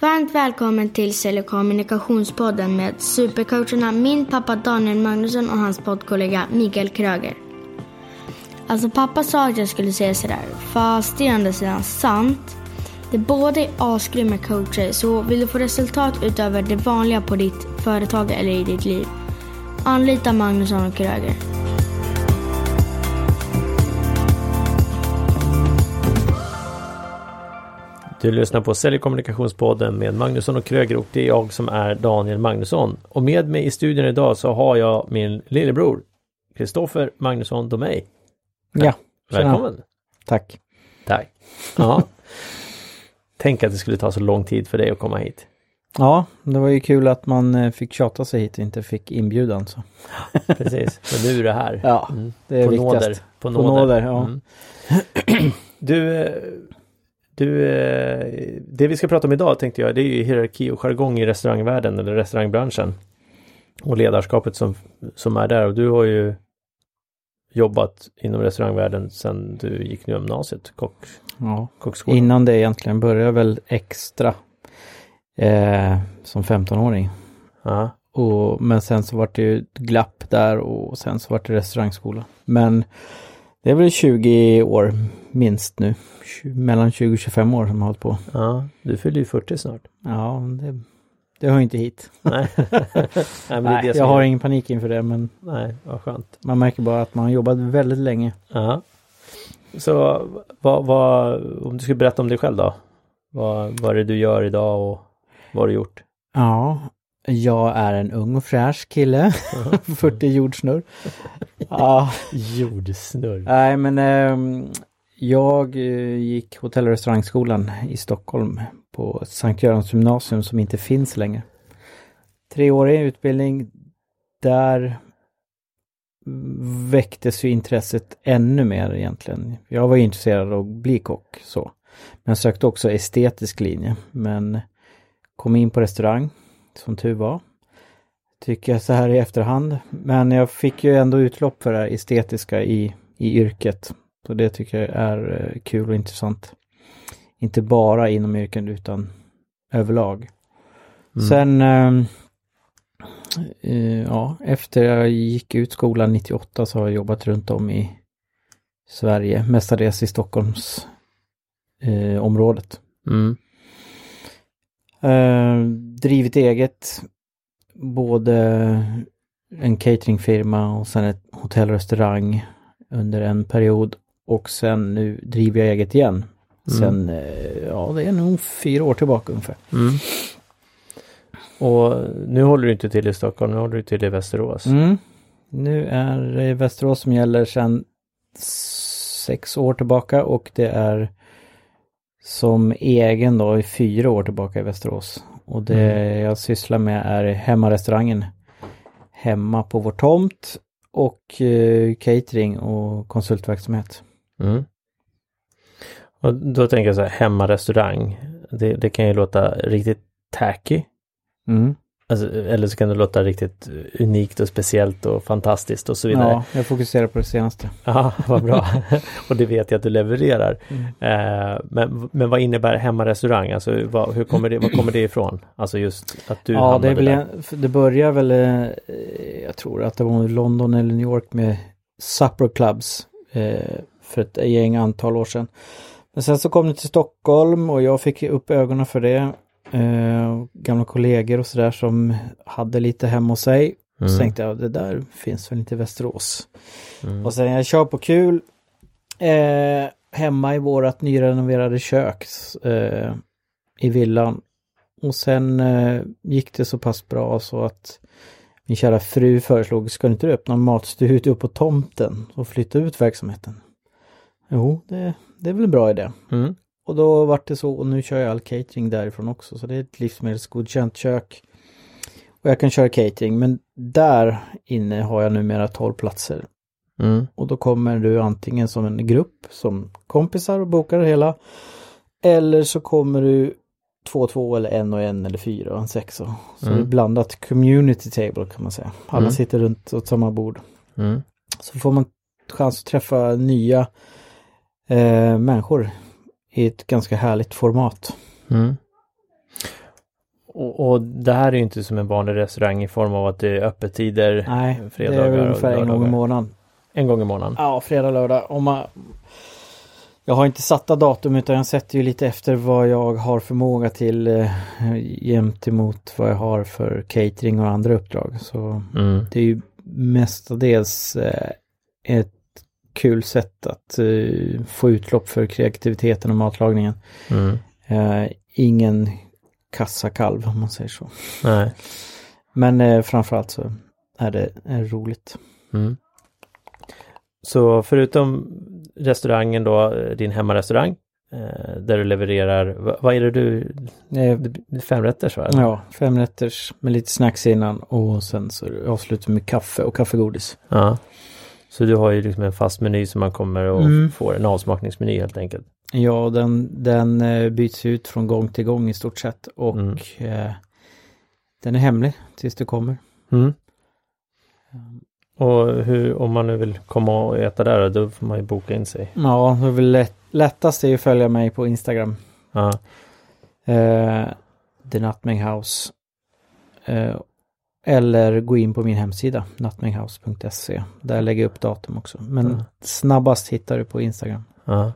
Varmt välkommen till Sälj och kommunikationspodden med supercoacherna min pappa Daniel Magnusson och hans poddkollega Mikael Kröger. Alltså pappa sa att jag skulle säga sådär, fast det är ändå sidan sant. Det båda är asgrymma coacher, så vill du få resultat utöver det vanliga på ditt företag eller i ditt liv, anlita Magnusson och Kröger. Du lyssnar på Sälj kommunikationspodden med Magnusson och Kröger och det är jag som är Daniel Magnusson. Och med mig i studion idag så har jag min lillebror Kristoffer Magnusson Domey. Ja, Välkommen! Tack. Tack! Ja. Tänk att det skulle ta så lång tid för dig att komma hit. Ja, det var ju kul att man eh, fick tjata sig hit och inte fick inbjudan. Så. Precis, men nu är du här. Ja, Mm. det är På viktigast. nåder. På På nåder. nåder, ja. Mm. Du, eh, du, eh, det vi ska prata om idag tänkte jag, det är ju hierarki och jargong i restaurangvärlden eller restaurangbranschen. Och ledarskapet som, som är där och du har ju jobbat inom restaurangvärlden sedan du gick nu gymnasiet, kock, Ja. kockskolan. Innan det egentligen började jag väl extra eh, som 15-åring. Ja. Och, men sen så var det ju glapp där och sen så var det restaurangskola. Men det är väl 20 år minst nu. Mellan 20 och 25 år som jag har hållit på. ja, du fyller ju 40 snart. Ja, det, det hör inte hit. Nej, Nej Nej, jag har är- ingen panik inför det men Nej, vad skönt. man märker bara att man har jobbat väldigt länge. Ja. Så vad, vad, om du skulle berätta om dig själv då? Vad, vad är det du gör idag och vad har du gjort? Ja, jag är en ung och fräsch kille. 40 jordsnurr. ja, Jordsnurr. nej men ehm, jag eh, gick hotell och restaurangskolan i Stockholm på Sankt Görans gymnasium som inte finns längre. Treårig utbildning. Där väcktes ju intresset ännu mer egentligen. Jag var ju intresserad av att bli kock så. Men sökte också estetisk linje. Men kom in på restaurang, som tur var. Tycker jag så här i efterhand. Men jag fick ju ändå utlopp för det här estetiska i, i yrket. Så det tycker jag är eh, kul och intressant. Inte bara inom yrken utan överlag. Mm. Sen, ehm, eh, ja, efter jag gick ut skolan 98 så har jag jobbat runt om i Sverige, mestadels i Stockholms eh, området. Mm. Eh, drivit eget, både en cateringfirma och sen ett hotell och restaurang under en period och sen nu driver jag eget igen. Sen, eh, ja det är nog fyra år tillbaka ungefär. Mm. Och nu håller du inte till i Stockholm, nu håller du till i Västerås. Mm. Nu är det Västerås som gäller sedan sex år tillbaka och det är som egen då i fyra år tillbaka i Västerås. Och det jag sysslar med är hemmarestaurangen hemma på vår tomt och eh, catering och konsultverksamhet. Mm. Och då tänker jag så här, hemmarestaurang. Det, det kan ju låta riktigt tacky. Mm. Alltså, eller så kan det låta riktigt unikt och speciellt och fantastiskt och så vidare. Ja, jag fokuserar på det senaste. Ja, vad bra. och det vet jag att du levererar. Mm. Eh, men, men vad innebär hemmarestaurang? Alltså vad, hur kommer det, vad kommer det ifrån? Alltså just att du Ja, det, hamnade är väl, där. en- för det börjar väl, eh, jag tror att det var i London eller New York med supper clubs eh, för ett gäng antal år sedan. Men sen så kom det till Stockholm och jag fick upp ögonen för det. Eh, gamla kollegor och sådär som hade lite hemma hos sig. Mm. Så tänkte jag, det där finns väl inte i Västerås. Mm. Och sen jag kör på kul eh, hemma i vårat nyrenoverade kök eh, i villan. Och sen eh, gick det så pass bra så att min kära fru föreslog, ska inte du öppna en matstudio på tomten och flytta ut verksamheten? Jo, det, det är väl en bra idé. Mm. Och då vart det så och nu kör jag all catering därifrån också. Så det är ett livsmedelsgodkänt kök. Och jag kan köra catering men där inne har jag numera 12 platser. Mm. Och då kommer du antingen som en grupp som kompisar och bokar det hela. Eller så kommer du två och två eller en och en eller fyra och en sexa. Så Mm. det är blandat community table kan man säga. Alla Mm. sitter runt åt samma bord. Mm. Så får man chans att träffa nya eh, människor i ett ganska härligt format. Mm. och, och det här är ju inte som en vanlig restaurang i form av att det är öppettider Nej, det fredagar är och ungefär en gång i månaden. en gång i månaden. Ja, fredag, lördag. Om man... Jag har inte satta datum utan jag sätter ju lite efter vad jag har förmåga till eh, jämt emot vad jag har för catering och andra uppdrag. Så Mm. det är ju mestadels eh, ett kul sätt att eh, få utlopp för kreativiteten och matlagningen. Mm. Eh, ingen kassakalv om man säger så. Nej. Men eh, framförallt så är det är roligt. Mm. Så förutom restaurangen då, eh, din hemmarestaurang, eh, där du levererar, vad, vad är det du, Eh, femrätters va? Ja, fem rätters med lite snacks innan och sen så avslutar med kaffe och kaffegodis. ja. Så du har ju liksom en fast meny som man kommer och Mm. får en avsmakningsmeny helt enkelt. Ja, den, den eh, byts ut från gång till gång i stort sett och Mm. eh, den är hemlig tills du kommer. Mm. Och hur, om man nu vill komma och äta där, då får man ju boka in sig. Ja, det är väl lätt, lättast är ju att följa mig på Instagram. Ja. Eh, The Nutmeg House. Eh, eller gå in på min hemsida, nutmeghouse.se. Där lägger jag upp datum också. Men Mm. snabbast hittar du på Instagram. ja.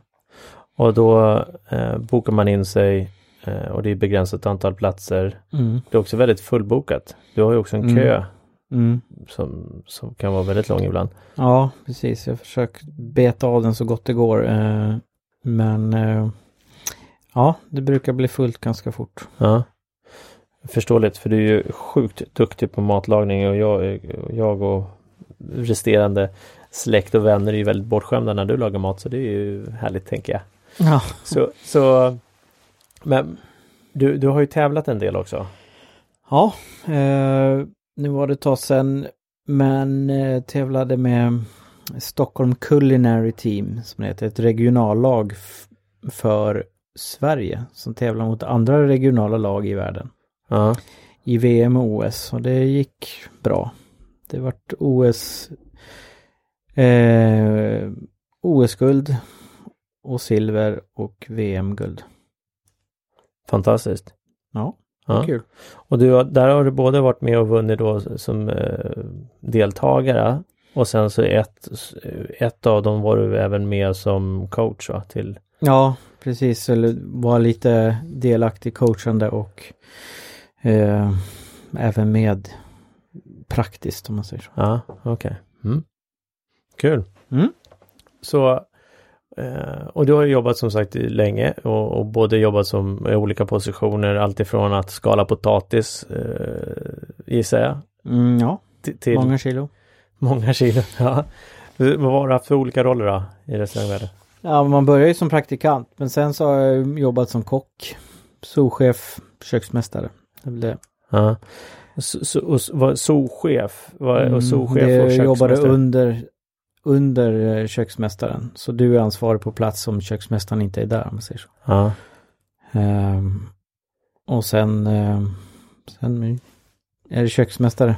Och då eh, bokar man in sig eh, och det är begränsat antal platser. Mm. Det är också väldigt fullbokat. Du har ju också en Mm. kö Mm. som, som kan vara väldigt lång ibland. Ja, precis. Jag försöker beta av den så gott det går. Eh, men eh, ja, det brukar bli fullt ganska fort. Ja. Förståeligt, för du är ju sjukt duktig på matlagning och jag, jag och resterande släkt och vänner är ju väldigt bortskämda när du lagar mat så det är ju härligt tänker jag. Ja, Så, så men du, du har ju tävlat en del också. ja eh, nu var det ett tag sedan. Men eh, tävlade med Stockholm Culinary Team som heter. Ett regionallag för Sverige som tävlar mot andra regionala lag i världen. Ja. i VM och OS och det gick bra. Det vart OS eh, OS-guld och silver och VM-guld. Fantastiskt. Ja, Ja. kul. Och du, där har du både varit med och vunnit då som eh, deltagare och sen så ett, ett av dem var du även med som coach va? Till, Ja, precis. Eller var lite delaktig coachande och eh, även med praktiskt om man säger så. ja, okej. Mm. Kul. Mm. Så eh, och du har ju jobbat som sagt länge och, och både jobbat som i olika positioner alltifrån att skala potatis eh, gissar jag. Mm, ja, till många kilo. många kilo. Ja. Vad har du haft för olika roller då i restaurangvärlden? Ja, man börjar ju som praktikant men sen så har jag jobbat som kock, souschef, köksmästare. Det är det. Ja. Så, så, och, souschef? Vad, Mm, och souschef det och jobbade under, under eh, köksmästaren. Så du är ansvarig på plats om köksmästaren inte är där om man säger så. Ja. Ehm, och sen, ehm, sen är det köksmästare.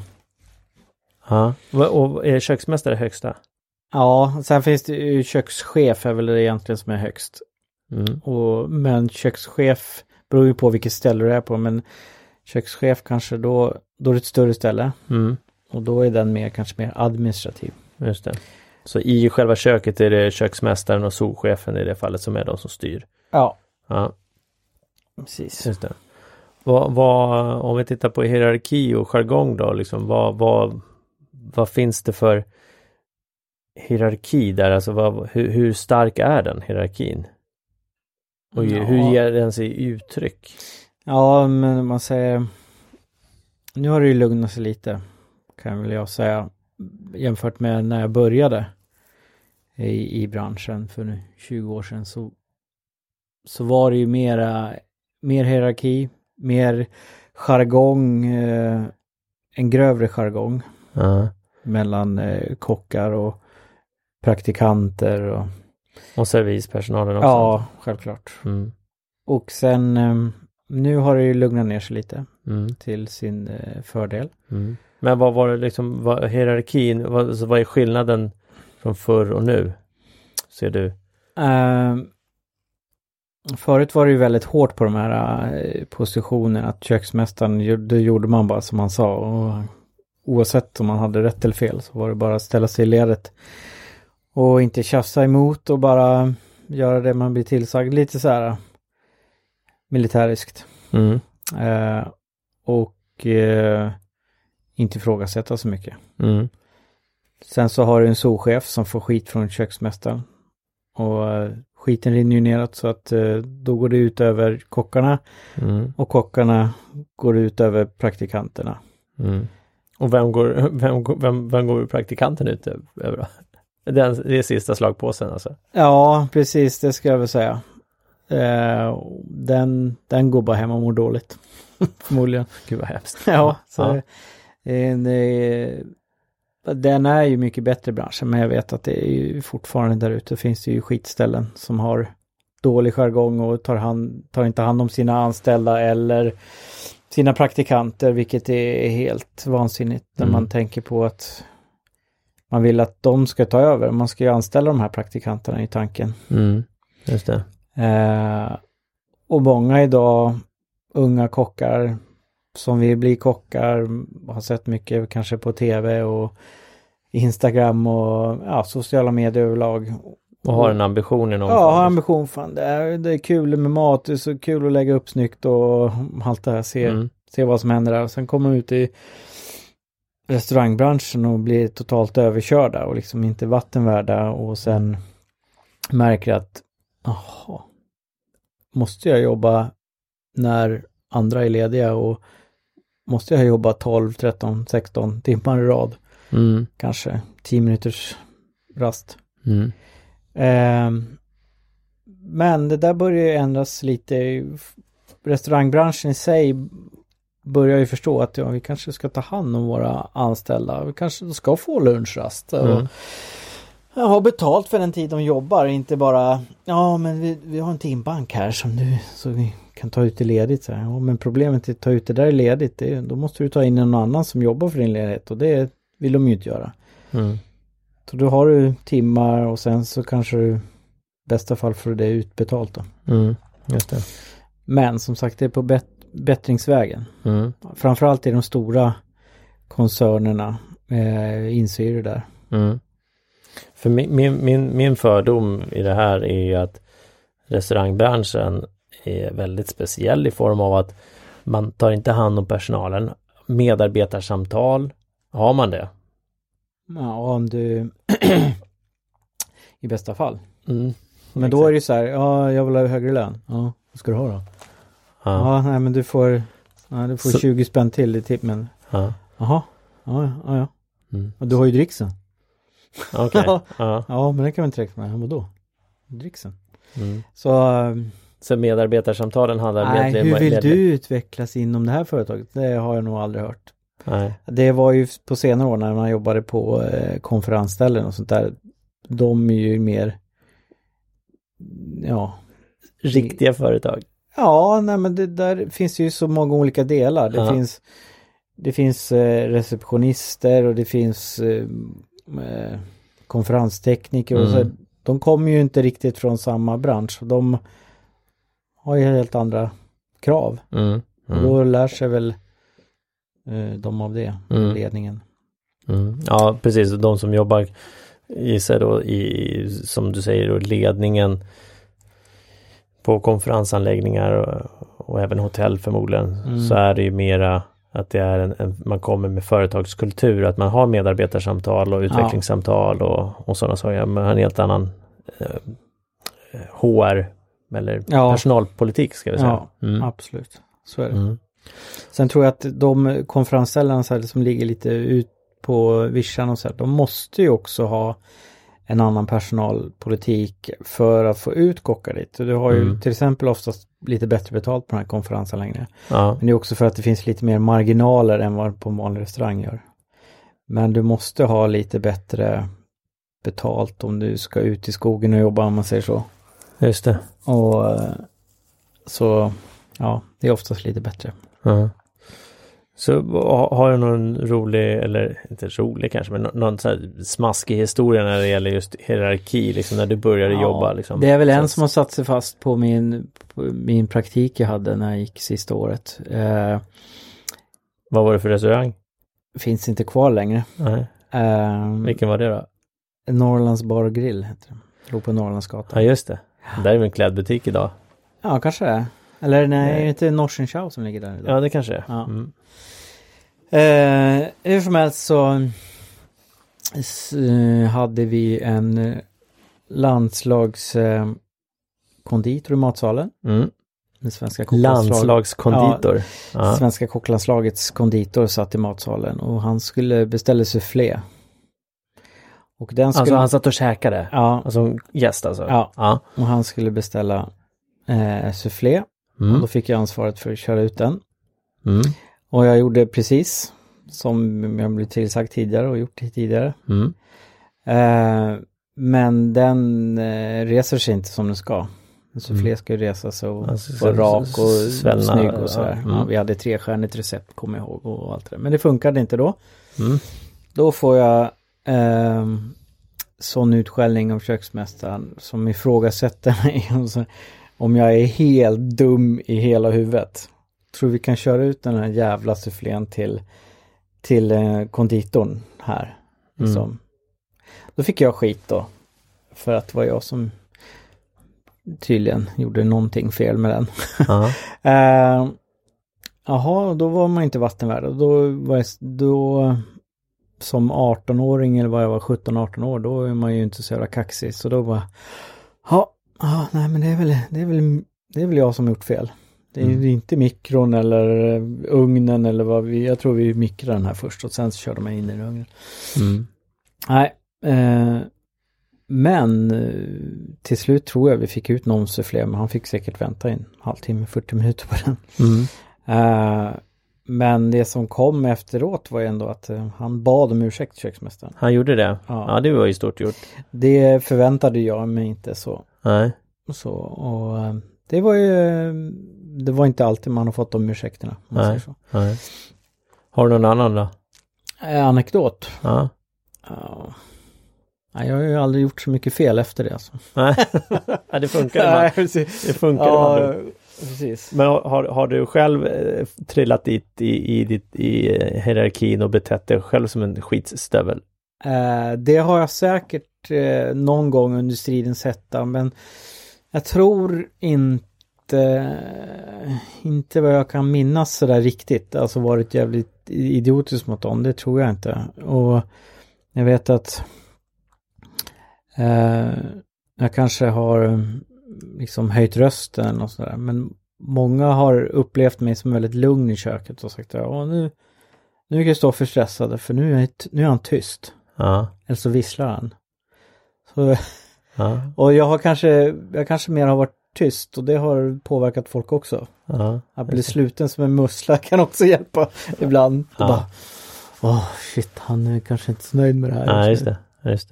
ja. Och är köksmästare högsta? Ja, sen finns det ju kökschef är väl det egentligen som är högst. Mm. Och, men kökschef beror ju på vilket ställe du är på. Men kökschef kanske då, då är det ett större ställe. Mm. Och då är den mer kanske mer administrativ. Just det. Så i själva köket är det köksmästaren och souschefen i det fallet som är de som styr? Ja, Ja, precis. just det. Vad, vad, om vi tittar på hierarki och jargong då, liksom, vad, vad, vad finns det för hierarki där? Alltså vad, hur, hur stark är den hierarkin? Och ju- hur Ja. ger den sig uttryck? Ja, men man säger nu har det ju lugnat sig lite kan väl jag säga jämfört med när jag började i, i branschen för nu 20 år sedan så, så var det ju mera, mer hierarki, mer jargong, eh, en grövre jargong Ja. mellan eh, kockar och praktikanter och Och servispersonalen också? ja, självklart. Mm. Och sen eh, nu har det ju lugnat ner sig lite Mm. till sin eh, fördel. Mm. Men vad var det liksom, vad, hierarkin, vad, alltså, vad är skillnaden från förr och nu? Ser du? Eh, Förut var det ju väldigt hårt på de här eh, positionerna, att köksmästaren, det gjorde man bara som han sa. Och oavsett om man hade rätt eller fel så var det bara att ställa sig i ledet. Och inte tjafsa emot och bara göra det man blir tillsagd. Lite så här militäriskt. Mm. Eh, och eh, inte ifrågasätta så mycket. Mm. Sen så har du en souschef som får skit från köksmästaren. Och eh, skiten rinner ju neråt så att eh, då går det ut över kockarna Mm. och kockarna går ut över praktikanterna. Mm. Och vem går, vem, vem, vem går praktikanten ut över då? Den, det är sista slagpåsen alltså. Ja, precis, det ska jag väl säga. Eh, den, den går bara hem och mår dåligt. Förmodligen. Gud vad hemskt. Ja, så Ja. Eh, den är ju mycket bättre branschen men jag vet att det är ju fortfarande där ute finns det ju skitställen som har dålig jargong och tar, hand, tar inte hand om sina anställda eller sina praktikanter vilket är helt vansinnigt när Mm. man tänker på att man vill att de ska ta över. Man ska ju anställa de här praktikanterna i tanken. Mm. Just det. Eh, och många idag, unga kockar som vill bli kockar, har sett mycket kanske på tv och Instagram och ja, sociala medier överlag. Och har en ambition någon Ja, har ambition. Fan, det är, det är kul med mat, det är så kul att lägga upp snyggt och allt det här. Se, Mm. se vad som händer där. Och sen kommer de ut i restaurangbranschen och blir totalt överkörda och liksom inte vattenvärda och sen märker att jaha, måste jag jobba när andra är lediga och måste jag jobba 12, 13, 16 timmar i rad, Mm. kanske 10 minuters rast. Mm. Ehm, men det där börjar ju ändras lite. Restaurangbranschen i sig börjar ju förstå att ja, vi kanske ska ta hand om våra anställda. Vi kanske ska få lunchrast. Mm. Och ja, ha betalt för den tid de jobbar. Inte bara ja men vi, vi har en timbank här som du så vi kan ta ut det ledigt. Så här. Ja, men problemet är att ta ut det där ledigt. Det, då måste du ta in någon annan som jobbar för din ledighet och det vill de ju inte göra. Mm. Så då har du timmar och sen så kanske du i bästa fall får du det utbetalt då. Mm. Just det. Men som sagt det är på bet- bättringsvägen. Mm. Framförallt i de stora koncernerna eh, inser ju det där. Mm. För min, min, min, min fördom i det här är ju att restaurangbranschen är väldigt speciell i form av att man tar inte hand om personalen. Medarbetarsamtal, har man det? Ja, om du i bästa fall. Mm. Men då är det så här, ja jag vill ha högre lön. Ja, vad ska du ha då? Ja. Ja, nej men du får, ja, du får Så- 20 spänn till i tipp men Ja. jaha, ja, ja, ja. Mm. Och du har ju dricksen. Okej. Ja. Ja. Ja, men det kan man inte räkna med. Vadå? Dricksen. Mm. Så eh, Så medarbetarsamtalen handlar Nej, med- hur vill med- du utvecklas inom det här företaget? Det har jag nog aldrig hört. Nej. Det var ju på senare år när man jobbade på eh, konferensställen och sånt där. De är ju mer, ja, Riktiga företag. ja, nej men det där finns ju så många olika delar. Det Ja. finns, det finns eh, receptionister och det finns eh, konferenstekniker och så. Mm. De kommer ju inte riktigt från samma bransch. De har ju helt andra krav. Mm. Och Mm. då lär sig väl eh, de av det, Mm. ledningen. Mm. Ja, precis. De som jobbar gissar då i, som du säger, då, ledningen på konferensanläggningar och, och även hotell förmodligen Mm. så är det ju mera att det är en, en, man kommer med företagskultur, att man har medarbetarsamtal och utvecklingssamtal och, och sådana saker. Man har en helt annan eh, HR eller Ja. personalpolitik ska vi säga. Ja, Mm. absolut. Så är det. Mm. Sen tror jag att de konferensställen så här, som ligger lite ut på vischan och så här, de måste ju också ha en annan personalpolitik för att få ut kockar dit. Du har ju Mm. till exempel oftast lite bättre betalt på den här konferensanläggningen. Ja. Men det är också för att det finns lite mer marginaler än vad på en vanlig restaurang gör. Men du måste ha lite bättre betalt om du ska ut i skogen och jobba om man säger så. Just det. Och eh, så, ja, det är oftast lite bättre. Ja. Så ha- har du någon rolig, eller inte rolig kanske, men nå- någon så smaskig historia när det gäller just hierarki, liksom när du började jobba? Liksom, Det är väl en som har satt sig fast på min, på min praktik jag hade när jag gick sista året. Eh, Vad var det för restaurang? finns inte kvar längre. Eh, Vilken var det då? Norrlands bar och grill heter det. Låg på Ja Norrlandsgatan. just det. Där är väl en klädbutik idag. Ja, kanske det är. Eller nej, är det inte Norsen Chow som ligger där idag? Ja det kanske är. Ja. Mm. Eh, hur som helst så eh, hade vi en eh, landslags eh, konditor i matsalen. Mm. Det svenska Landslagskonditor. Ja. Svenska kocklandslagets konditor satt i matsalen och han skulle beställa soufflé. Och den skulle... Alltså han satt och käkade? Ja, Alltså gäst alltså? Ja. ja. och han skulle beställa eh, soufflé. Och Mm. då fick jag ansvaret för att köra ut den. Mm. Och jag gjorde precis som jag blivit tillsagd tidigare och gjort tidigare. Mm. Eh, men den eh, reser sig inte som den ska. En soufflé ska ju resa sig och Alltså, vara så- rak och svällna, snygg och sådär. ja, mm. Ja, vi hade trestjärnigt recept, kommer jag ihåg, och allt det där. Men det funkade inte då. Mm. Då får jag eh, sån utskällning av köksmästaren som ifrågasätter mig och så- om jag är helt dum i hela huvudet. Tror vi kan köra ut den här jävla sufflén till, till eh, konditorn här. Liksom. Då fick jag skit då. För att det var jag som tydligen gjorde någonting fel med den. Eh, Jaha, då var man inte vattenvärd. Då var jag, då som 18-åring eller vad jag var, 17-18 år, då är man ju inte så jävla kaxig. Så då bara, ja, ja, nej men det är väl, det är väl, det är väl jag som gjort fel. Det är ju inte mikron eller eh, ugnen eller vad vi, jag tror vi mikrar den här först och sen så körde man in i ugnen. Mm. Nej, eh, men eh, till slut tror jag vi fick ut någon soufflé, men han fick säkert vänta en halvtimme, 40 minuter på den. Mm. Eh, men det som kom efteråt var ju ändå att eh, han bad om ursäkt köksmästaren. Han gjorde det? Ja. Ja, det var ju stort gjort. Det förväntade jag mig inte så. Nej. Så och eh, det var ju, det var inte alltid man har fått de ursäkterna. Nej. Nej. Har du någon annan då? Eh, anekdot. Ja. Ja. Nej, jag har ju aldrig gjort så mycket fel efter det alltså. Nej, det funkade bara. precis. Det funkade Ja, precis. Men har, har du själv eh, trillat dit i, i, ditt, i hierarkin och betett dig själv som en skitstövel? Eh, det har jag säkert eh, någon gång under stridens hetta men jag tror inte inte vad jag kan minnas sådär riktigt. Alltså varit jävligt idiotisk mot dem. Det tror jag inte. Och jag vet att eh, jag kanske har liksom höjt rösten och sådär. Men många har upplevt mig som väldigt lugn i köket och sagt ja nu nu är Kristoffer stressad för nu är, nu är han tyst. Ja. Eller så visslar han. Så, Ja. och jag har kanske, jag kanske mer har varit tyst och det har påverkat folk också. Ja. Att bli sluten som en mussla kan också hjälpa ibland. Ja. Bara, Åh shit, han är kanske inte så nöjd med det här. Ja, just det. Just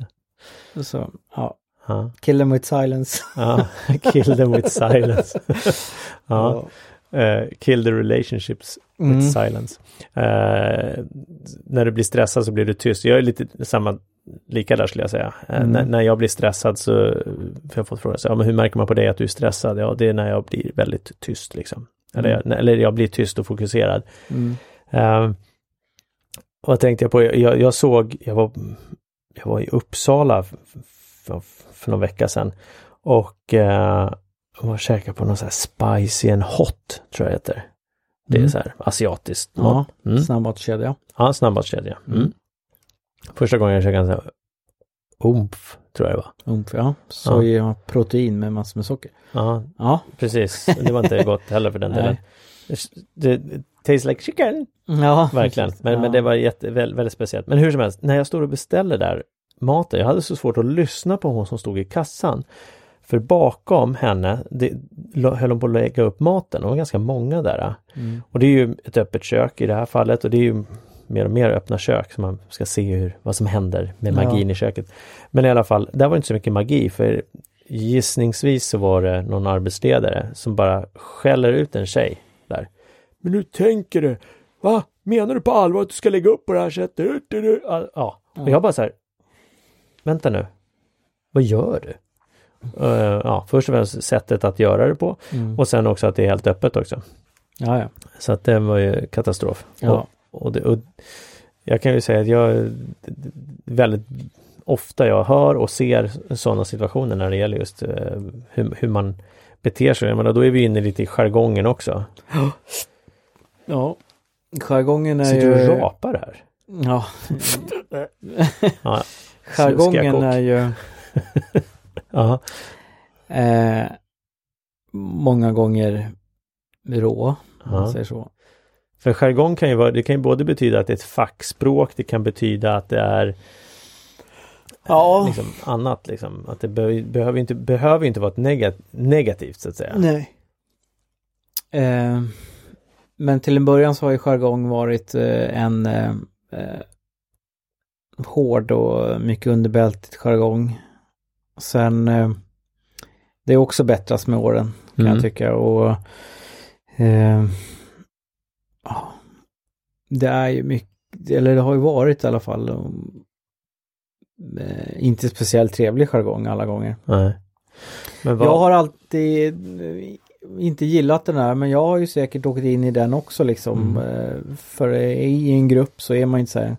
det. Så, ja. Ja. Kill them with silence. ja. Kill them with silence. ja. Eh, kill the relationships with Mm. silence. Eh, när du blir stressad så blir du tyst. Jag är lite samma, lika där skulle jag säga. Eh, Mm. när, när jag blir stressad så, för jag har fått frågan, så, ja, men hur märker man på dig att du är stressad? Ja, det är när jag blir väldigt tyst liksom. Eller, jag, eller jag blir tyst och fokuserad. Mm. Um, vad tänkte jag på? Jag, jag såg, jag var, jag var i Uppsala f- f- för någon vecka sedan och uh, var käkade på någon sån här spicy and hot, tror jag det heter. Det är Mm. så här asiatiskt Ja. Mm. snabbmatskedja. Ja, snabbmatskedja. Mm. Mm. Första gången jag käkade en umf, tror jag det var. Umf, ja. Soja, protein med massor med socker. Ja, Ja. precis. Det var inte gott heller för den delen. Det, det tastes like chicken. Ja, Verkligen. precis. Men, ja. men det var jätte, väldigt, väldigt speciellt. Men hur som helst, när jag står och beställer där maten, jag hade så svårt att lyssna på hon som stod i kassan. För bakom henne det, höll hon på att lägga upp maten, det var ganska många där. Mm. Och det är ju ett öppet kök i det här fallet och det är ju mer och mer öppna kök så man ska se hur, vad som händer med Ja. magin i köket. Men i alla fall, där var inte så mycket magi för gissningsvis så var det någon arbetsledare som bara skäller ut en tjej där. Men hur tänker du? Va? Menar du på allvar att du ska lägga upp på det här sättet? Ja, och jag bara så här. Vänta nu. Vad gör du? Uh, ja, först och främst sättet att göra det på Mm. och sen också att det är helt öppet också. Ja, ja. Så att det var ju katastrof. Ja. Och, och, det, och jag kan ju säga att jag väldigt ofta jag hör och ser sådana situationer när det gäller just eh, hur, hur man beter sig. Jag menar, då är vi inne lite i jargongen också. Ja. Jargongen är Sitter ju... du och rapar här? Ja. Ja. Jargongen är ju Ja. eh, många gånger rå, om man Ja. säger så. För jargong kan ju vara, det kan ju både betyda att det är ett fackspråk, det kan betyda att det är Ja. liksom annat liksom. Att det be, behöver inte, behöver inte vara ett negat, negativt så att säga. Nej. Eh, men till en början så har ju jargong varit eh, en eh, eh, hård och mycket underbältigt jargong. Sen det eh, det är också bättras med åren kan Mm. jag tycka och eh, det är ju mycket, eller det har ju varit i alla fall um, eh, inte speciellt trevlig jargong alla gånger. Nej. Men vad, Jag har alltid eh, inte gillat den här men jag har ju säkert åkt in i den också liksom. Mm. För i en grupp så är man inte så här.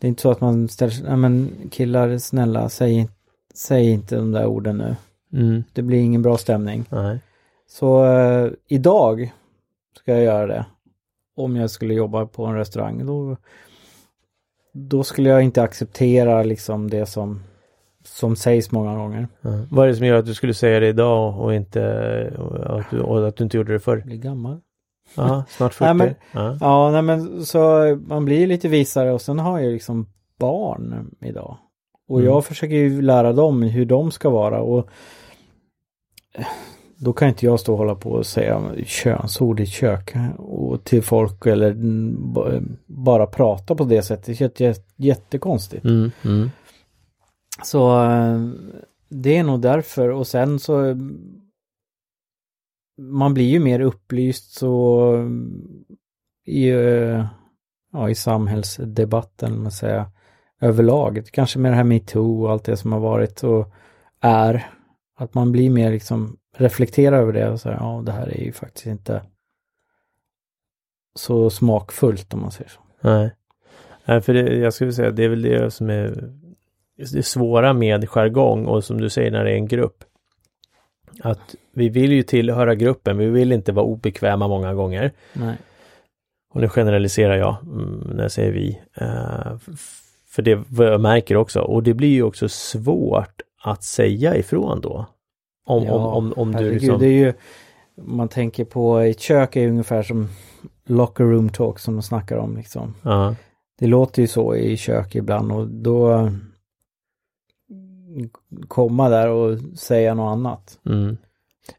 Det är inte så att man ställer sig, nej men killar snälla säg, säg inte de där orden nu. mm, Det blir ingen bra stämning. nej. Så eh, idag ska jag göra det. Om jag skulle jobba på en restaurang då, då skulle jag inte acceptera liksom det som, som sägs många gånger. Ja. Vad är det som gör att du skulle säga det idag och inte och att du, och att du inte gjorde det förr? Bli gammal. Ja, snart 40. Nej, men- ja. Ja, nej men så man blir lite visare och sen har jag liksom barn idag. Och Mm. jag försöker ju lära dem hur de ska vara och då kan inte jag stå och hålla på och säga könsord i kök och till folk eller bara prata på det sättet. Det känns jät- jättekonstigt. Mm, mm, Så det är nog därför och sen så man blir ju mer upplyst så i, ja, i samhällsdebatten, man säger överlag. Kanske med det här metoo och allt det som har varit och är. Att man blir mer liksom reflektera över det och säga ja det här är ju faktiskt inte så smakfullt om man säger så. nej. Nej, för det, jag skulle säga det är väl det som är det svåra med jargong och som du säger när det är en grupp. Att vi vill ju tillhöra gruppen, vi vill inte vara obekväma många gånger. Nej. Och nu generaliserar jag mm, när jag säger vi. Eh, för det vad jag märker också. Och det blir ju också svårt att säga ifrån då. Om, Ja, om, om, om du liksom... det är ju, man tänker på ett kök är ungefär som locker room talk som de snackar om liksom. Ja, Det låter ju så i kök ibland och då komma där och säga något annat. mm.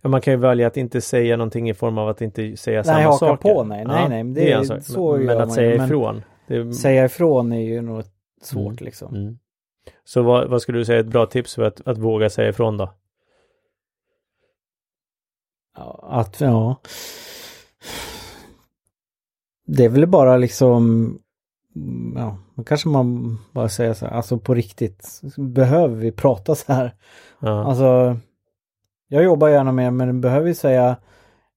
ja, man kan ju välja att inte säga någonting i form av att inte säga samma haka saker. på, nej, nej, nej, men det är är- en sak. så Men, men att säga ju, ifrån. Det, Säga ifrån är ju något svårt Mm. liksom. mm. Så vad, vad skulle du säga är ett bra tips för att, att våga säga ifrån då? Att, ja. Det är väl bara liksom, mm, ja, kanske man bara säger så här, alltså på riktigt, behöver vi prata så här? Ja, Alltså, jag jobbar gärna med, men behöver vi säga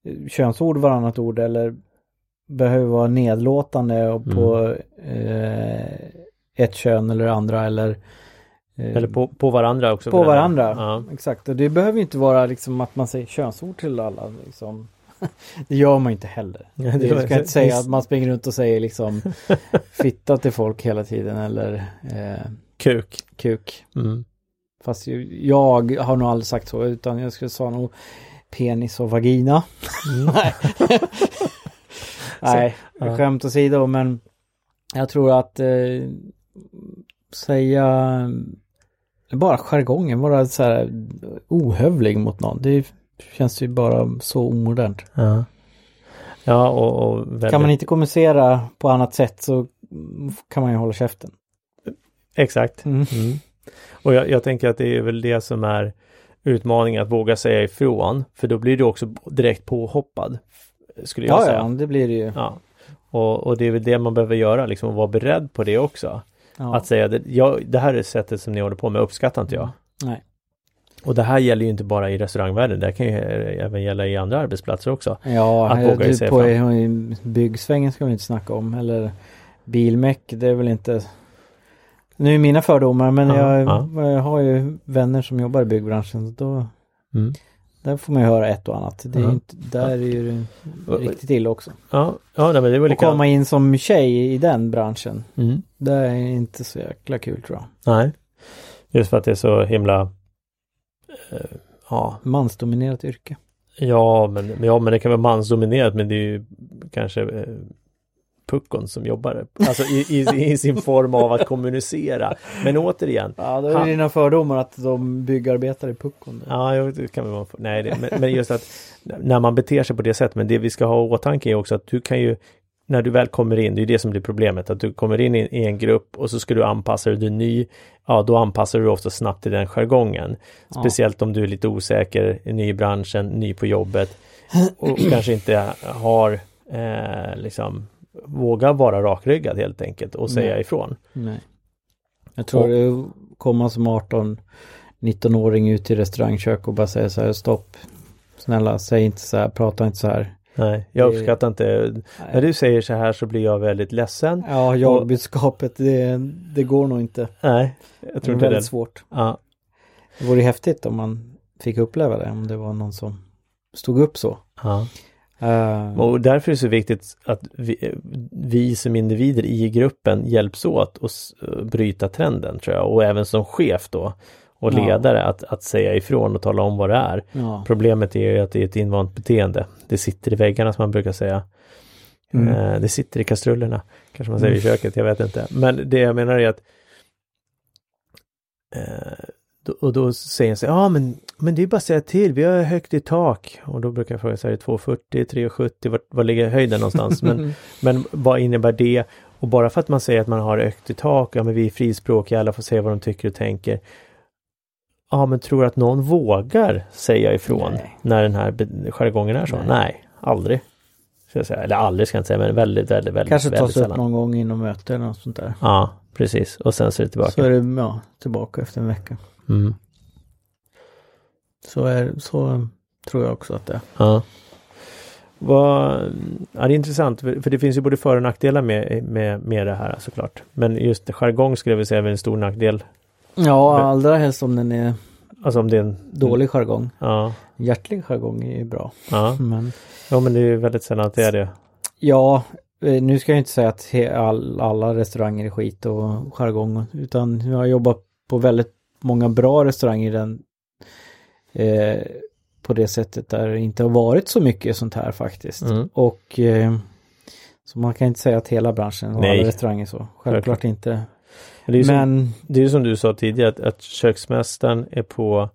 eh, könsord varannat ord eller behöver vara nedlåtande och på eh, ett kön eller andra eller eller på, på varandra också. på varandra. Ja. Exakt, och det behöver inte vara liksom att man säger könsord till alla. Liksom. det gör man inte heller. Ja, Det ska inte säga att man springer runt och säger liksom fitta till folk hela tiden eller eh, Kuk. kuk. Mm. Fast ju- jag har nog aldrig sagt så utan jag skulle säga nog penis och vagina. Nej. Nej, ja. skämt åsido men jag tror att eh, säga bara jargongen, vara så här ohövlig mot någon. Det känns ju bara så omodernt. Ja. Ja, och, och väldigt, Kan man inte kommunicera på annat sätt så kan man ju hålla käften. Exakt. Mm. Mm. Och jag, jag tänker att det är väl det som är utmaningen att våga säga ifrån. För då blir du också direkt påhoppad. Skulle jag Ja, säga. ja, det blir det ju. Ja. Och, och det är väl det man behöver göra, liksom vara beredd på det också. Ja. Att säga, det, ja, det här är sättet som ni håller på med, uppskattar inte jag. Nej. Och det här gäller ju inte bara i restaurangvärlden, det kan ju även gälla i andra arbetsplatser också. Ja, Att våga du, på fram. byggsvängen ska vi inte snacka om. Eller bilmäck, det är väl inte... Nu är mina fördomar men Ja, jag, ja. jag har ju vänner som jobbar i byggbranschen. Då, Mm. Där får man ju höra ett och annat. Det är Ja. inte, där är ju riktigt illa också. Ja, ja nej, men det är väl Och likadant. komma in som tjej i den branschen. Mm. Det är inte så jäkla kul tror jag. Nej. Just för att det är så himla eh, Ja, Mansdominerat yrke. ja men, men- ja men det kan vara mansdominerat men det är ju kanske eh, puckon som jobbar Alltså i, i, i sin form av att kommunicera Men återigen Ja, då är det dina fördomar att de byggarbetare i puckon. Ja, det kan vara Nej, det, men, men just att när man beter sig på det sättet Men det vi ska ha i åtanke är också att du kan ju när du väl kommer in, det är det som blir problemet, att du kommer in i, i en grupp och så ska du anpassa dig, du är ny, ja då anpassar du ofta snabbt till den jargongen. Ja. Speciellt om du är lite osäker, är ny i branschen, ny på jobbet och kanske inte har eh, liksom vågar vara rakryggad helt enkelt och säga Nej. ifrån. Nej. Jag tror Och- det komma som 18 19-åring ut till restaurangkök och bara säga så här stopp. Snälla säg inte så här, prata inte så här. Nej, jag Det- uppskattar inte, när du säger så här så blir jag väldigt ledsen. Ja, jag-budskapet det, det går nog inte. Nej, jag Det tror är inte väldigt det. svårt. Ja, Det vore häftigt om man fick uppleva det, om det var någon som stod upp så. ja. Eh, Och därför är det så viktigt att vi, vi som individer i gruppen hjälps åt att bryta trenden tror jag och även som chef då och Ja. ledare att, att säga ifrån och tala om vad det är. ja. Problemet är ju att det är ett invant beteende. Det sitter i väggarna som man brukar säga. Mm. Eh, det sitter i kastrullerna, kanske man säger i köket, jag vet inte. Men det jag menar är att eh, och då säger jag så ja men, men det är bara att säga till, vi har högt i tak. Och då brukar jag fråga, så här, är det 240, 370, var, var ligger höjden någonstans? Men, men vad innebär det? Och bara för att man säger att man har högt i tak, ja men vi är frispråkiga, alla får säga vad de tycker och tänker. Ja men tror du att någon vågar säga ifrån Nej. när den här jargongen är så? Nej. Nej, aldrig. Ska jag säga. Eller aldrig ska jag inte säga, men väldigt, väldigt, väldigt, Kanske väldigt tas upp sällan. någon gång inom möte eller något sånt där. Ja, precis. Och sen så är det tillbaka. Så är det ja, tillbaka efter en vecka. Mm. Så, är, så tror jag också att det är. Ja. Vad, ja, det är intressant, för för det finns ju både för och nackdelar med, med, med det här såklart. Men just jargong skulle jag vilja säga är en stor nackdel. Ja, allra helst om den är Alltså om det är en dålig jargong. Ja, Hjärtlig jargong är ju bra. ja. Men ja men det är ju väldigt sällan att det är det. ja, eh, nu ska jag inte säga att he- all, alla restauranger är skit och jargong. Utan jag har jobbat på väldigt många bra restauranger i den eh, på det sättet där det inte har varit så mycket sånt här faktiskt. Mm. Och eh, så man kan inte säga att hela branschen och alla restauranger så. Självklart inte. Men det som, Men det är ju som du sa tidigare att, att köksmästaren är på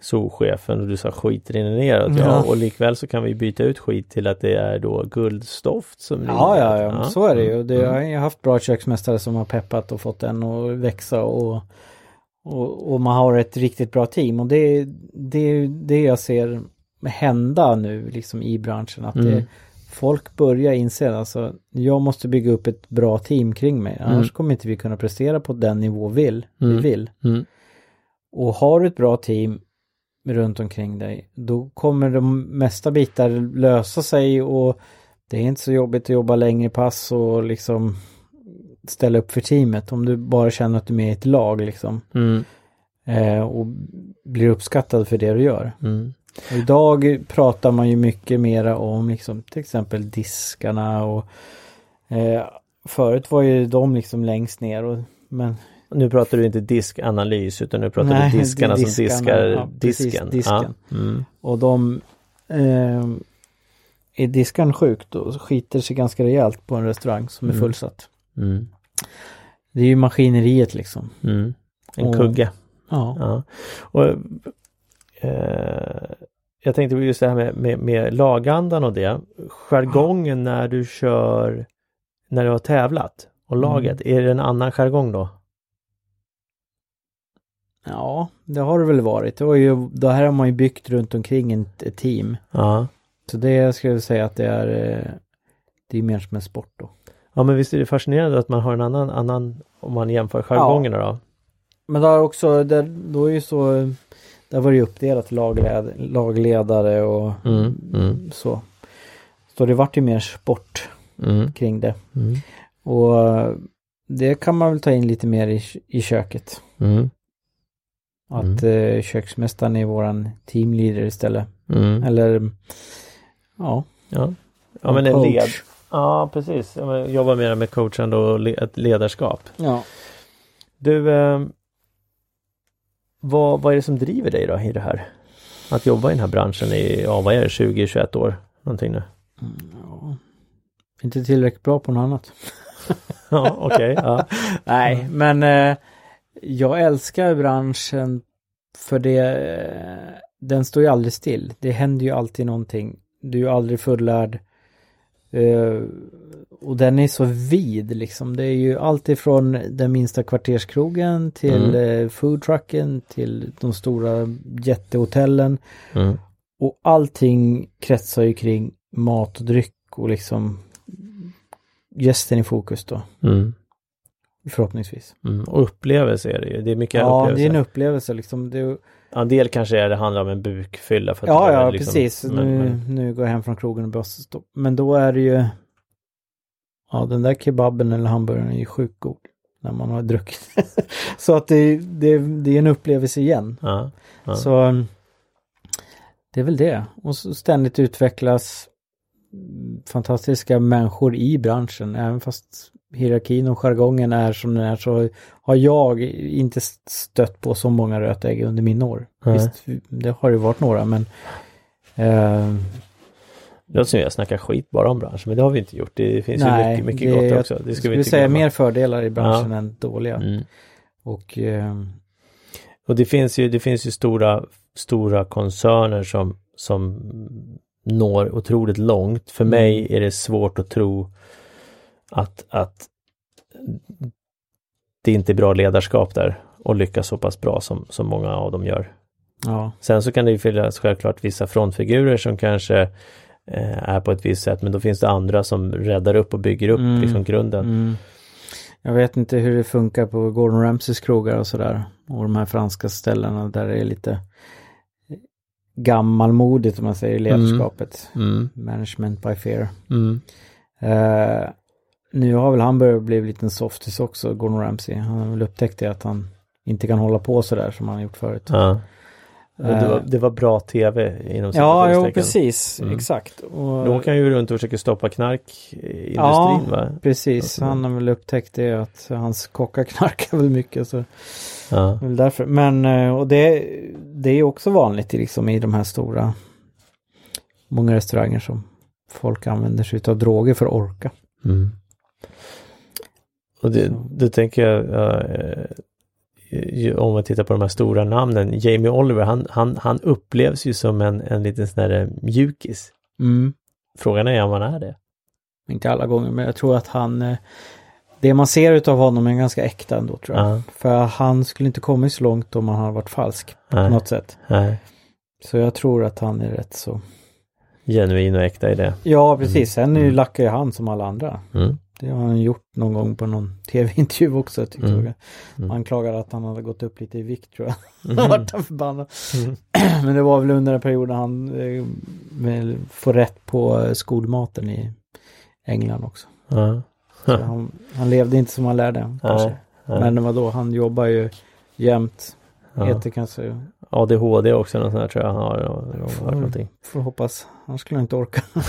souschefen och du sa skit rinner neråt. Ja. Ja. och likväl så kan vi byta ut skit till att det är då guldstoft som Ja, rinner. ja, ja, så är det ju. Det, Mm. Jag har haft bra köksmästare som har peppat och fått den att växa och, och, och man har ett riktigt bra team. Och det är det, är det jag ser hända nu liksom i branschen. Att det, Mm. folk börjar inse alltså, jag måste bygga upp ett bra team kring mig. Annars Mm. kommer inte vi kunna prestera på den nivå vill, Mm. vi vill. Mm. Och har du ett bra team runt omkring dig, då kommer de mesta bitar lösa sig och det är inte så jobbigt att jobba längre pass och liksom ställa upp för teamet om du bara känner att du är med i ett lag liksom. Mm. Eh, och blir uppskattad för det du gör. Mm. Idag pratar man ju mycket mera om liksom till exempel diskarna och eh, förut var ju de liksom längst ner och men Nu pratar du inte diskanalys utan nu pratar Nej, du diskarna som diskarna, diskar ja, precis, disken. disken. Ja. Mm. Och de eh, är diskan sjuk då skiter sig ganska rejält på en restaurang som är Mm. fullsatt. Mm. Det är ju maskineriet liksom. Mm. En Och- kugge. Ja. Ja. Och, eh, jag tänkte på just det här med, med, med lagandan och det. Jargongen när du kör när du har tävlat och Mm. laget, är det en annan jargong då? Ja, det har det väl varit. Det, var ju, det här har man ju byggt runt omkring en, ett team. Ja. Så det skulle jag säga att det är eh, det är mer som en sport då. Ja men visst är det fascinerande att man har en annan, annan om man jämför jargongerna då. Men det har också, det, då är ju så, där var det ju uppdelat lagled, lagledare och Mm, mm, så. Så det vart ju mer sport mm, kring det. mm, Och det kan man väl ta in lite mer i, i köket. mm, Att eh, köksmästaren är våran teamleader istället. mm. Eller ja, Ja. ja men en led. Ja precis. Jobba mer med coachande och le- ett ledarskap. Ja. Du, eh, vad, vad är det som driver dig då i det här? Att jobba i den här branschen i, ja vad är det, 20-21 år? Någonting nu. ja. Inte tillräckligt bra på något annat. Ja okej. ja. Nej, men eh, jag älskar branschen för det, eh, den står ju aldrig still. Det händer ju alltid någonting. Du är ju aldrig fullärd. Eh, och den är så vid liksom. Det är ju allt ifrån den minsta kvarterskrogen till eh, foodtrucken till de stora jättehotellen. Mm. Och allting kretsar ju kring mat och dryck och liksom gästen i fokus då. Mm. Förhoppningsvis. Mm. Och upplevelse är det ju. Det är mycket Ja, upplevelse. det är en upplevelse liksom. Det, Ja, en del kanske är det handlar om en bukfylla. För att ja, ja, liksom- precis. Men, nu, men, nu går jag hem från krogen och bara stopp. Men då är det ju Ja, den där kebaben eller hamburgaren är ju sjukt god när man har druckit. Så att det, det, det är en upplevelse igen. ja, ja. Så mm, det är väl det. Och så ständigt utvecklas fantastiska människor i branschen. Även fast hierarkin och jargongen är som den är så har jag inte stött på så många rötägg under mina år. Visst, det har ju varit några men eh, Det låter som jag snackar skit bara om branschen, men det har vi inte gjort. Det finns ju nej, mycket, mycket det- gott också. Det ska vi inte säga glömma. mer fördelar i branschen än dåliga. Mm. Och eh, Och det finns ju, det finns ju stora, stora koncerner som, som når otroligt långt. För Mm. mig är det svårt att tro att, att det inte är bra ledarskap där och lyckas så pass bra som, som många av dem gör. ja, Sen så kan det ju finnas självklart vissa frontfigurer som kanske eh, är på ett visst sätt men då finns det andra som räddar upp och bygger upp Mm. liksom grunden. Mm. Jag vet inte hur det funkar på Gordon Ramsays krogar och sådär. Och de här franska ställena där det är lite gammalmodigt om man säger i ledarskapet. Mm. Management by fear. Mm. Nu har väl han börjat bli en liten softis också, Gordon Ramsay. Han har väl upptäckt det att han inte kan hålla på sådär som han har gjort förut. Ja. Det, var, Eh, det var bra tv inom ja, jo, precis. Mm. Exakt. Och, De kan ju runt och försöka stoppa knark i industrin Ja. va? Precis, Alltså, han har väl upptäckt det att hans kockar knarkar väl mycket. Så Ja. Det är väl därför. Men eh, och det, det är också vanligt i, liksom, i de här stora många restauranger som folk använder sig av droger för att orka. Mm. Och det, det tänker jag ja, ju- om man tittar på de här stora namnen. Jamie Oliver, han, han, han upplevs ju som en, en liten sån här eh, mjukis. Mm. Frågan är om han är det. Inte alla gånger men jag tror att han eh, Det man ser utav honom är ganska äkta ändå tror jag. Ja. För han skulle inte kommit så långt om han hade varit falsk på Nej. något sätt. Nej. Så jag tror att han är rätt så. Genuin och äkta i det. Ja precis, sen är ju lackar ju han som alla andra. Mm. Det har han gjort någon gång på någon tv-intervju också tyckte Mm. jag. Mm. Han klagade att han hade gått upp lite i vikt tror jag. Mhm. Han vart förbannad. Mm. Men det var väl under en period när han eh, får rätt på eh, skolmaten i England också. Så han, han levde inte som han lärde. Kanske. Men det var då, han jobbar ju jämt. Ja. Kanske, ADHD också något sånt här tror jag han har. Har Får- får hoppas. Annars skulle han inte orka.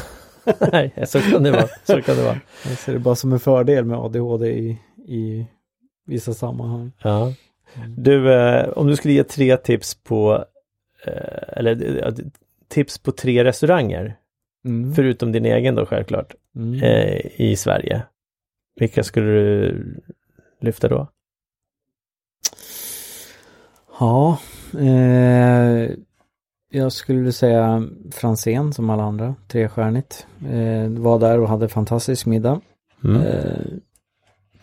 Nej, så kan det vara. Så kan det vara. Jag ser det bara som en fördel med ADHD i, i vissa sammanhang. Ja. Du, eh, om du skulle ge tre tips på eh, eller eh, tips på tre restauranger, Mm. förutom din egen då självklart, Mm. eh, i Sverige. Vilka skulle du lyfta då? Ja, eh, jag skulle säga Franzén som alla andra, trestjärnigt. Eh, var där och hade fantastisk middag. Mm. Eh,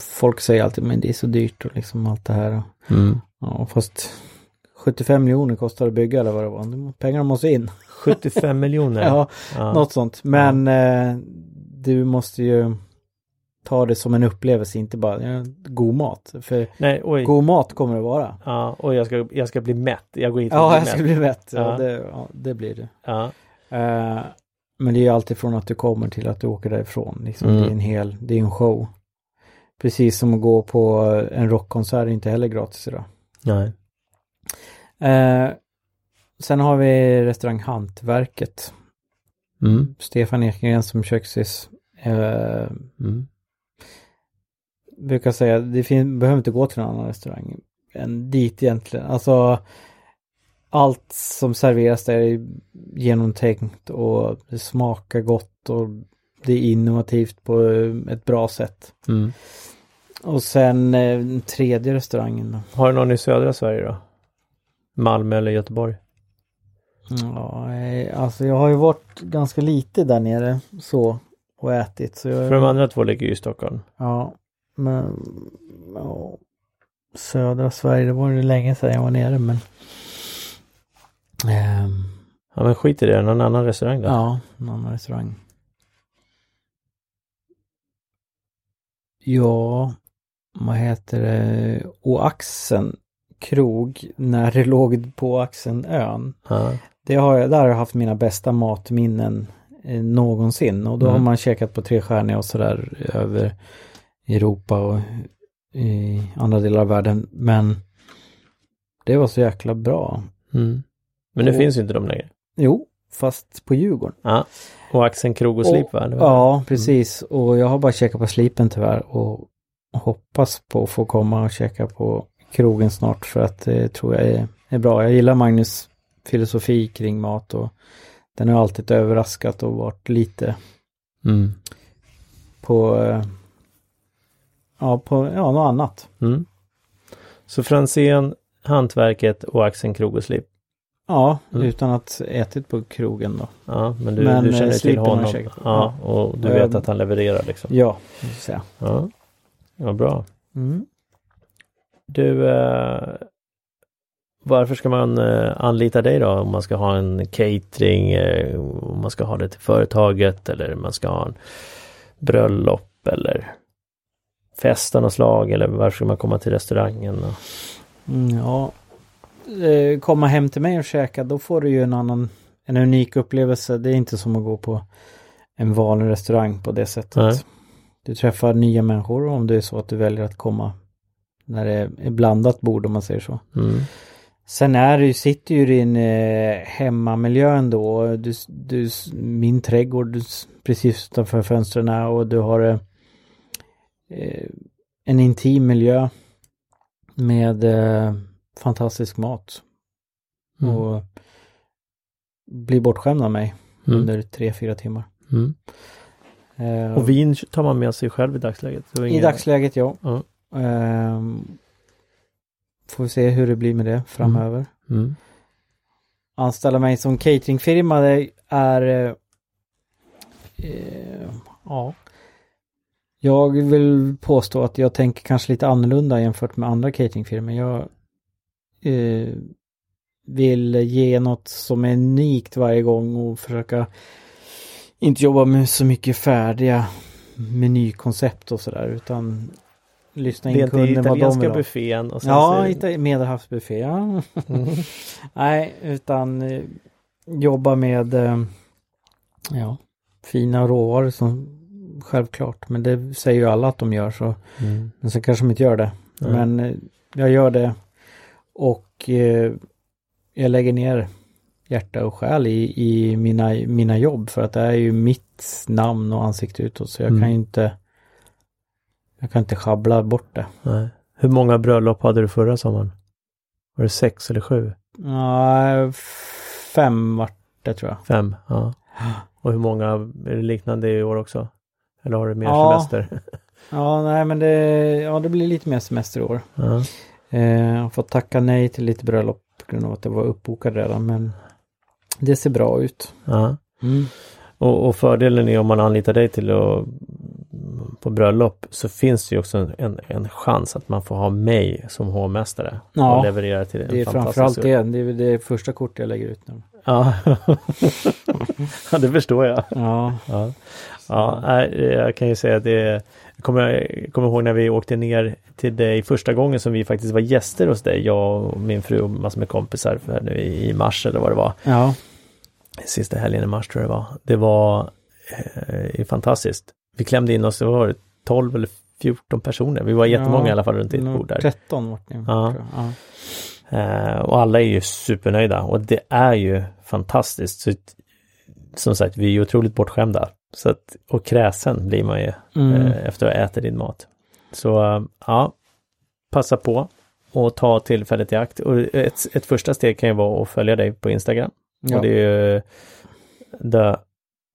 folk säger alltid men det är så dyrt och liksom allt det här. Mm. Ja, fast 75 miljoner kostar att bygga eller vad det var. Pengarna måste in. 75 miljoner. Ja, Ja. något sånt. Men eh, du måste ju ta det som en upplevelse, inte bara ja, god mat. För Nej, oj. god mat kommer det vara. Ja, och jag ska, jag ska bli mätt. Jag går att Ja, jag ska mätt. bli mätt. Ja, Ja. det, ja, det blir det. Ja, Eh, men det är ju alltid från att du kommer till att du åker därifrån. Liksom. Mm. Det är en hel, det är en show. Precis som att gå på en rockkonsert är inte heller gratis idag. nej. Eh, sen har vi restaurang Hantverket. Mm. Stefan Ekengren som köksis. Eh, Mm. Brukar säga, det fin- behöver inte gå till någon annan restaurang än dit egentligen. Alltså allt som serveras där är genomtänkt och det smakar gott och det är innovativt på ett bra sätt. Mm. Och sen eh, tredje restaurangen då. Har du någon i södra Sverige då? Malmö eller Göteborg? Ja, eh, alltså jag har ju varit ganska lite där nere så och ätit. Så jag, För de andra två ligger ju i Stockholm. Ja, men ja, södra Sverige, det var ju länge sedan jag var nere men ehm, Ja men skit i det, någon annan restaurang då? ja, en annan restaurang. Ja, vad heter det? Oaxen krog när det låg på Axenön. Ja. Det har jag, där har jag haft mina bästa matminnen eh, någonsin och då har Mm. man käkat på Trestjärniga och sådär över Europa och i andra delar av världen. Men det var så jäkla bra. Mm. Men nu Och- finns ju inte de längre. Jo, fast på Djurgården. Ja. Och Axen Krog och Slip va? Ja, precis. Och jag har bara käkat på Slipen tyvärr och hoppas på att få komma och käka på krogen snart för att det tror jag är, är bra. Jag gillar Magnus filosofi kring mat och den har alltid överraskat och varit lite Mm. på eh, ja, på ja, något annat. Mm. Så Franzén, Hantverket och Axen Krog och Slip. Ja, Mm. utan att ätit på krogen då. Ja, men du, Men, du eh, känner till har jag honom. på. Ja, och du vet jag- att han levererar liksom. Ja, det säga. Ja, ja bra. Mm. Du, eh, varför ska man eh, anlita dig då? Om man ska ha en catering, eh, om man ska ha det till företaget eller man ska ha en bröllop eller festa något slag eller varför ska man komma till restaurangen? Och... Mm, ja. Eh, komma hem till mig och käka, då får du ju en annan, en unik upplevelse. Det är inte som att gå på en vanlig restaurang på det sättet. Nej. Du träffar nya människor om det är så att du väljer att komma när det är blandat bord om man säger så. Mm. Sen är ju, sitter ju i din eh, hemmamiljö ändå. Du, du, min trädgård du, precis utanför fönstren och du har eh, en intim miljö med eh, fantastisk mat. Mm. Och blir bortskämd av mig Mm. under tre, fyra timmar. Mm. Eh, Och vin tar man med sig själv i dagsläget? I dagsläget ja. Ja. Ehm, får vi se hur det blir med det framöver. Mm. anställa mig som cateringfirma det är eh, eh, ja jag vill påstå att jag tänker kanske lite annorlunda jämfört med andra cateringfirmor. Jag eh, vill ge något som är unikt varje gång och försöka inte jobba med så mycket färdiga menykoncept och sådär utan lyssna in kunden vad de italienska vill ha. buffén och sen Ja, så... inte medelhavsbuffé. Ja. Mm. Nej, utan eh, jobba med eh, ja, fina råvaror som självklart. Men det säger ju alla att de gör så. Mm. Men så kanske de inte gör det. Nej. Men eh, jag gör det. Och eh, jag lägger ner hjärta och själ i, i mina, mina jobb. För att det är ju mitt namn och ansikte utåt. Så jag Mm. kan ju inte jag kan inte schabbla bort det. Nej. Hur många bröllop hade du förra sommaren? Var det sex eller sju? Ja, fem vart det tror jag. Fem? Ja. Och hur många, är det liknande i år också? Eller har du mer Ja. semester? Ja, nej men det, ja, det blir lite mer semester i år. Ja. Eh, fått tacka nej till lite bröllop på grund av att det var uppbokat redan men det ser bra ut. ja. Mm. Och, och fördelen är om man anlitar dig till att på bröllop så finns det ju också en, en, en chans att man får ha mig som hovmästare Ja, och leverera till en Det är framförallt det. Det är det första kortet jag lägger ut nu. Ja. ja, det förstår jag. Ja. Ja, ja jag kan ju säga att det jag kommer, kommer ihåg när vi åkte ner till dig första gången som vi faktiskt var gäster hos dig, jag och min fru och massor med kompisar för nu i mars eller vad det var. Ja. Sista helgen i mars tror jag det var. Det var eh, fantastiskt. Vi klämde in oss, det var det 12 eller 14 personer. Vi var jättemånga Ja, i alla fall runt ett nog bord där. 13 vart ni. Ja. ja. Eh, och alla är ju supernöjda och det är ju fantastiskt. Så, som sagt, vi är ju otroligt bortskämda. Så att, och kräsen blir man ju Mm. eh, efter att ha ätit din mat. Så eh, ja, passa på och ta tillfället i akt. Och ett, ett första steg kan ju vara att följa dig på Instagram. Ja. Och det är ju the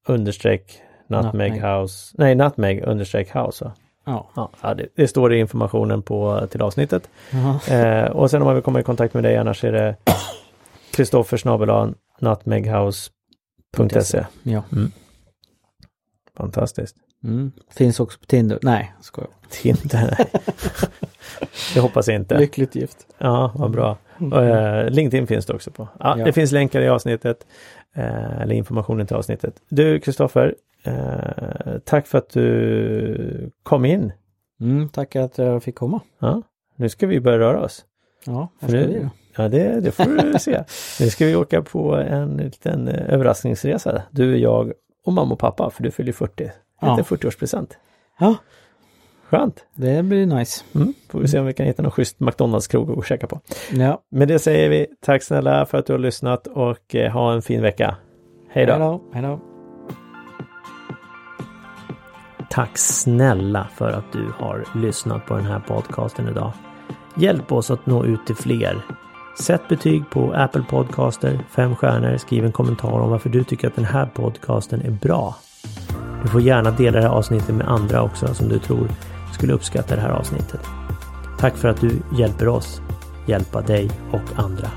understreck nutmeg house, nej nutmeg understreck house. va? Ja. Ja, det, det står i informationen på till avsnittet. Eh, och sen om man vill komma i kontakt med dig annars är det Kristoffer snabel-a nutmeghouse.se. ja. Fantastiskt. Mm. Finns också på Tinder. Nej, skojar. Tinder, nej. Det hoppas jag inte. Lyckligt gift. Ja, vad bra. Eh, LinkedIn finns det också på. Ja, Ja. Det finns länkar i avsnittet. Eh, eller informationen till avsnittet. Du Kristoffer, eh, tack för att du kom in. Mm, tack att jag fick komma. Ja, nu ska vi börja röra oss. Ja, vad ska vi? Ja, det, det får du se. Nu ska vi åka på en liten eh, överraskningsresa. Du, jag och mamma och pappa, för du fyller 40. Lite Ja. 40-årspresent. Ja, Skönt! det blir nice. Mm. Får vi se om vi kan hitta någon schysst McDonalds-krog att käka på. Ja. Med det säger vi tack snälla för att du har lyssnat och eh, ha en fin vecka. Hej då! Hej då. Hej då. Tack snälla för att du har lyssnat på den här podcasten idag. Hjälp oss att nå ut till fler. Sätt betyg på Apple Podcaster, fem stjärnor, skriv en kommentar om varför du tycker att den här podcasten är bra. Du får gärna dela det här avsnittet med andra också som du tror skulle uppskatta det här avsnittet. Tack för att du hjälper oss hjälpa dig och andra.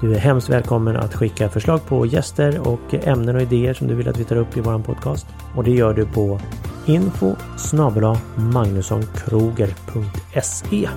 Du är hemskt välkommen att skicka förslag på gäster och ämnen och idéer som du vill att vi tar upp i våran podcast. Och det gör du på info snabel-a magnussonkroger.se